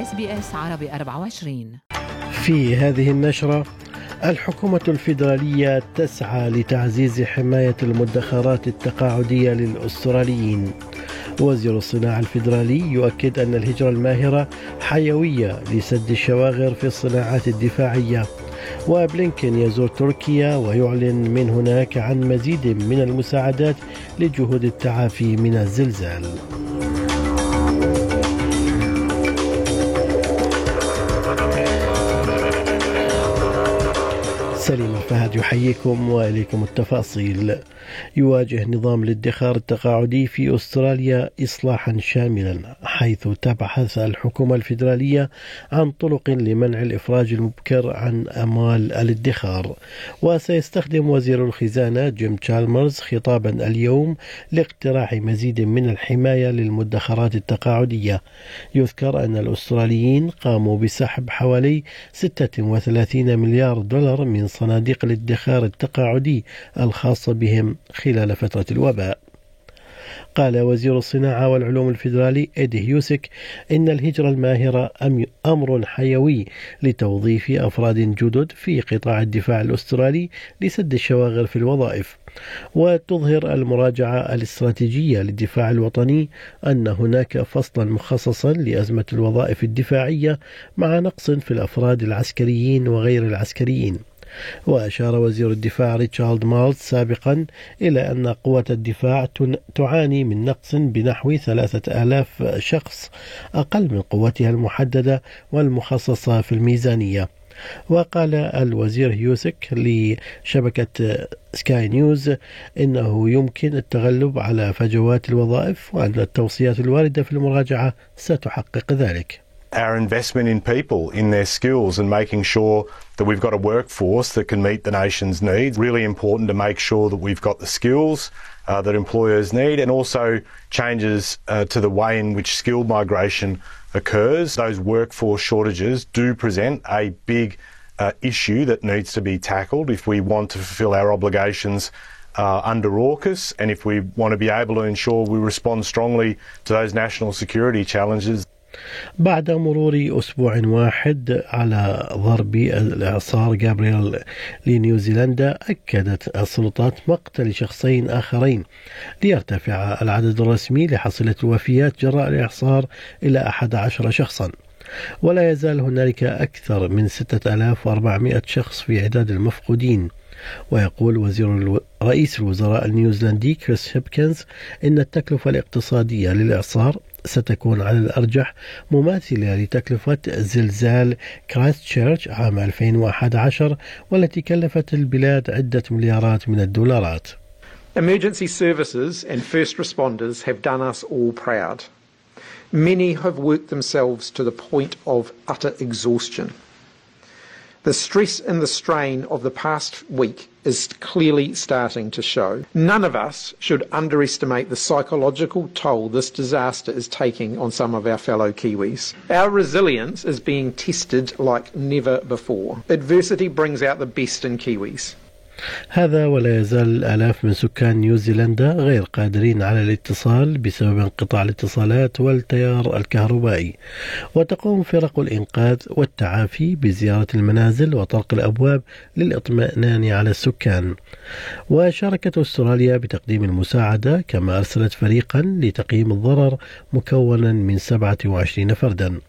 إس بي إس عربي 24 في هذه النشرة الحكومة الفيدرالية تسعى لتعزيز حماية المدخرات التقاعدية للأستراليين. وزير الصناعة الفيدرالي يؤكد أن الهجرة الماهرة حيوية لسد الشواغر في الصناعات الدفاعية. وبلينكن يزور تركيا ويعلن من هناك عن مزيد من المساعدات لجهود التعافي من الزلزال. سليم الفهد يحييكم وإليكم التفاصيل. يواجه نظام الادخار التقاعدي في أستراليا اصلاحا شاملا حيث تبحث الحكومة الفيدرالية عن طرق لمنع الإفراج المبكر عن أموال الادخار. وسيستخدم وزير الخزانة جيم تشالمرز خطابا اليوم لاقتراح مزيد من الحماية للمدخرات التقاعدية. يذكر أن الأستراليين قاموا بسحب حوالي 36 مليار دولار من صناديق الادخار التقاعدي الخاصة بهم خلال فترة الوباء. قال وزير الصناعة والعلوم الفيدرالي إيدي هيوسك إن الهجرة الماهرة أمر حيوي لتوظيف أفراد جدد في قطاع الدفاع الأسترالي لسد الشواغر في الوظائف. وتظهر المراجعة الاستراتيجية للدفاع الوطني أن هناك فصلا مخصصا لأزمة الوظائف الدفاعية مع نقص في الأفراد العسكريين وغير العسكريين. وأشار وزير الدفاع ريتشارد مالت سابقا إلى أن قوة الدفاع تعاني من نقص بنحو ثلاثة آلاف شخص أقل من قوتها المحددة والمخصصة في الميزانية. وقال الوزير هيوسك لشبكة سكاي نيوز إنه يمكن التغلب على فجوات الوظائف وأن التوصيات الواردة في المراجعة ستحقق ذلك. Our investment in people, in their skills, and making sure that we've got a workforce that can meet the nation's needs. Really important to make sure that we've got the skills uh, that employers need and also changes uh, to the way in which skilled migration occurs. Those workforce shortages do present a big uh, issue that needs to be tackled if we want to fulfil our obligations uh, under AUKUS and if we want to be able to ensure we respond strongly to those national security challenges. بعد مرور أسبوع واحد على ضرب الإعصار جابرييل لنيوزيلندا أكدت السلطات مقتل شخصين آخرين ليرتفع العدد الرسمي لحصيلة الوفيات جراء الإعصار إلى 11 شخصا. ولا يزال هنالك أكثر من 6400 شخص في عداد المفقودين. ويقول وزير رئيس الوزراء النيوزيلندي كريس هيبكنز إن التكلفة الاقتصادية للإعصار ستكون على الأرجح مماثلة لتكلفة زلزال كرايست تشيرش عام 2011 والتي كلفت البلاد عدة مليارات من الدولارات. Emergency services and first responders have done us all proud. Many have worked themselves to the point of utter exhaustion. The stress and the strain of the past week is clearly starting to show. None of us should underestimate the psychological toll this disaster is taking on some of our fellow Kiwis. Our resilience is being tested like never before. Adversity brings out the best in Kiwis. هذا ولا يزال الآلاف من سكان نيوزيلندا غير قادرين على الاتصال بسبب انقطاع الاتصالات والتيار الكهربائي. وتقوم فرق الإنقاذ والتعافي بزيارة المنازل وطرق الأبواب للإطمئنان على السكان. وشاركت أستراليا بتقديم المساعدة كما أرسلت فريقا لتقييم الضرر مكونا من 27 فردا.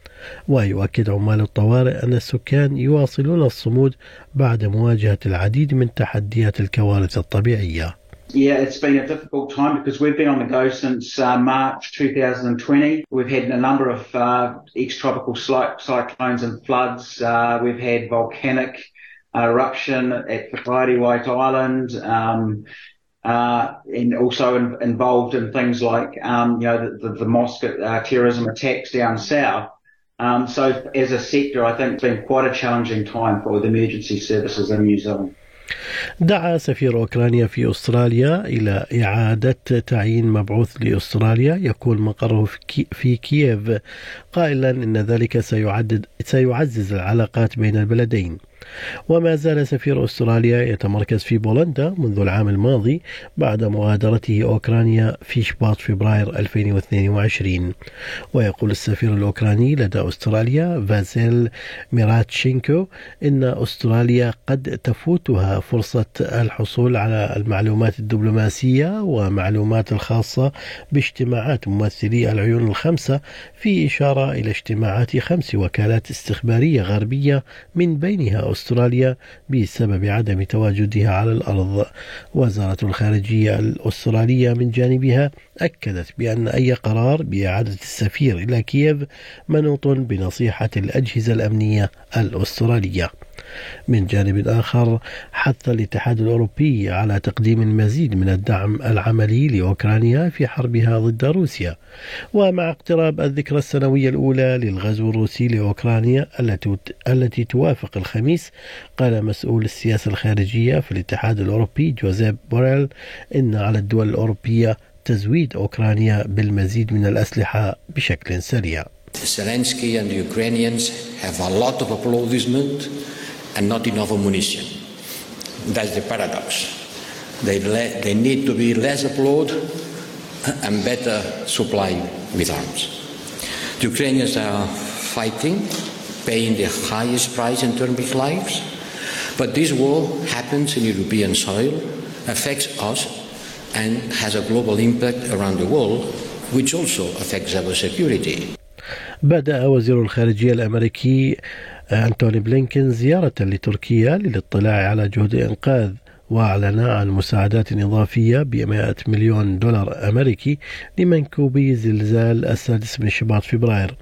ويؤكد عمال الطوارئ أن السكان يواصلون الصمود بعد مواجهة العديد من تحديات الكوارث الطبيعية. Yeah, it's been a difficult time because we've been on the go since uh, March 2020. We've had a number of uh, ex-tropical cyclones and floods. Uh, we've had volcanic eruption at Whakaari White Island. Um, uh, and also in, involved in things like, um, you know, the, the, the mosque uh, terrorism attacks down south. Um, so as a sector, I think it's been quite a challenging time for the emergency services in New Zealand. دعا سفير أوكرانيا في أستراليا إلى إعادة تعيين مبعوث لأستراليا يكون مقره في كييف قائلا إن ذلك سيعدد سيعزز العلاقات بين البلدين وما زال سفير أستراليا يتمركز في بولندا منذ العام الماضي بعد مغادرته أوكرانيا في شباط فبراير 2022 ويقول السفير الأوكراني لدى أستراليا فازيل ميراتشينكو إن أستراليا قد تفوتها فرصة الحصول على المعلومات الدبلوماسية ومعلومات الخاصة باجتماعات ممثلي العيون الخمسة في إشارة إلى اجتماعات خمس وكالات استخبارية غربية من بينها أستراليا بسبب عدم تواجدها على الأرض. وزارة الخارجية الأسترالية من جانبها أكدت بأن أي قرار بإعادة السفير إلى كييف منوط بنصيحة الأجهزة الأمنية الأسترالية. من جانب آخر حث الاتحاد الأوروبي على تقديم المزيد من الدعم العملي لأوكرانيا في حربها ضد روسيا. ومع اقتراب الذكرى السنوية الأولى للغزو الروسي لأوكرانيا التي توافق الخميس قال مسؤول السياسة الخارجية في الاتحاد الأوروبي جوزيف بوريل إن على الدول الأوروبية تزويد أوكرانيا بالمزيد من الأسلحة بشكل سريع. Zelensky and the Ukrainians have a lot of and not enough ammunition. That's the paradox. They, le- they need to be less applaud and better supplied with arms. The Ukrainians are fighting, paying the highest price in terms of lives, but this war happens in European soil, affects us, and has a global impact around the world, which also affects our security. بدأ وزير الخارجية الأمريكي أنتوني بلينكين زيارة لتركيا للاطلاع على جهود إنقاذ وأعلن عن مساعدات إضافية ب مليون دولار أمريكي لمنكوبي زلزال السادس من شباط فبراير.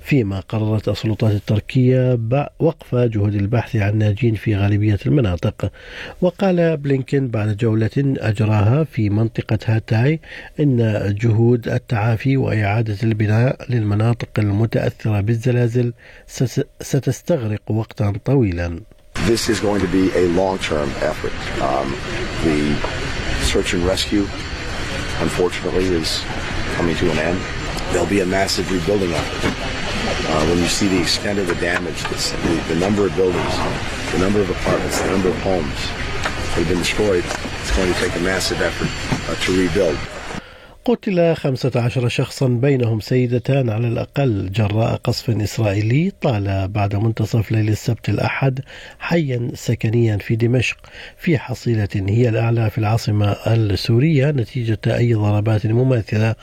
فيما قررت السلطات التركية وقف جهود البحث عن ناجين في غالبية المناطق. وقال بلينكين بعد جولة أجراها في منطقة هاتاي إن جهود التعافي وإعادة البناء للمناطق المتأثرة بالزلازل ستستغرق وقتا طويلا. This is going to be a long-term effort. Um, the search and rescue, unfortunately, is coming to an end. There'll be a massive rebuilding effort. Uh, when you see the extent of the damage, the, the number of buildings, the number of apartments, the number of homes that have been destroyed, it's going to take a massive effort uh, to rebuild. قتل 15 شخصا بينهم سيدتان على الأقل جراء قصف إسرائيلي طال بعد منتصف ليل السبت الأحد حيا سكنيا في دمشق. في حصيلة هي الأعلى في العاصمة السورية نتيجة أي ضربات مماثلة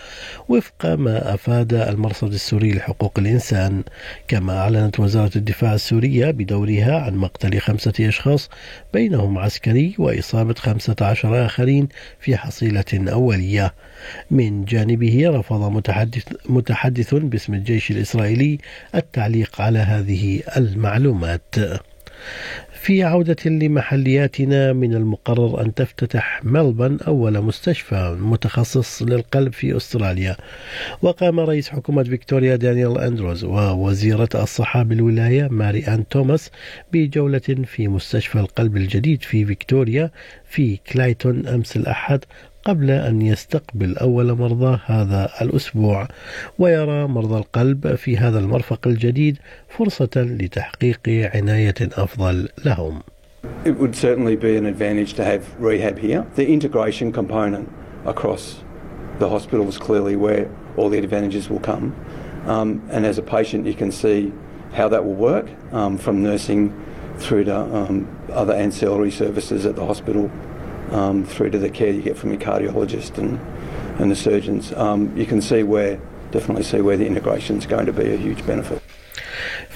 وفق ما أفاد المرصد السوري لحقوق الإنسان. كما أعلنت وزارة الدفاع السورية بدورها عن مقتل خمسة أشخاص بينهم عسكري وإصابة 15 آخرين في حصيلة أولية. من جانبه رفض متحدث, متحدث باسم الجيش الإسرائيلي التعليق على هذه المعلومات. في عودة لمحلياتنا من المقرر أن تفتتح ملبن أول مستشفى متخصص للقلب في أستراليا. وقام رئيس حكومة فيكتوريا دانيال أندروز ووزيرة الصحة بالولاية ماري آن توماس بجولة في مستشفى القلب الجديد في فيكتوريا في كلايتون أمس الأحد قبل أن يستقبل أول مرضى هذا الأسبوع ويرى مرضى القلب في هذا المرفق الجديد فرصة لتحقيق عناية أفضل لهم. It would certainly be an advantage to have rehab here. The integration component across the hospital is clearly where all the advantages will come. Um, and as a patient, you can see how that will work um, from nursing through to um, other ancillary services at the hospital um, through to the care you get from your cardiologist and, and the surgeons, um, you can see where, definitely see where the integration is going to be a huge benefit.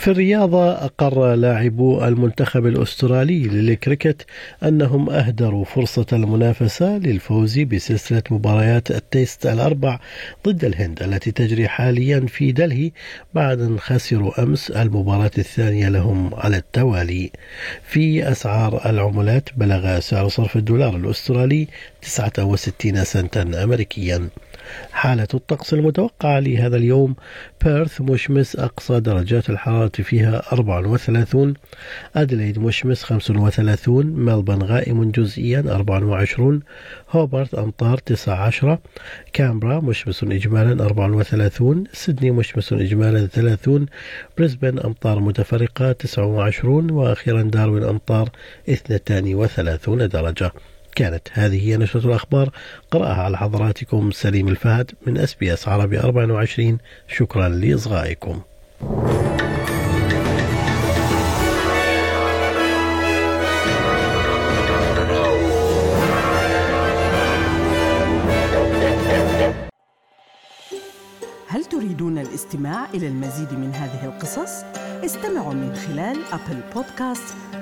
في الرياضة أقر لاعبو المنتخب الأسترالي للكريكت أنهم أهدروا فرصة المنافسة للفوز بسلسلة مباريات ال test الأربع ضد الهند التي تجري حاليا في دلهي بعد أن خسروا أمس المباراة الثانية لهم على التوالي. في أسعار العملات بلغ سعر صرف الدولار الأسترالي 69 سنتا أمريكيا. حالة الطقس المتوقعة لهذا اليوم. بيرث مشمس أقصى درجات الحرارة فيها 34 أدليد مشمس 35 ملبن غائم جزئيا 24 هوبرت أمطار 19 كامبرا مشمس إجمالا 34 سيدني مشمس إجمالا 30 بريسبن أمطار متفرقة 29 وأخيرا داروين أمطار 32 درجة. كانت. هذه هي نشرة الأخبار. قرأها على حضراتكم سليم الفهد من أس بي أس عربي 24 شكرا لإصغائكم. هل تريدون الاستماع إلى المزيد من هذه القصص؟ استمعوا من خلال أبل بودكاست،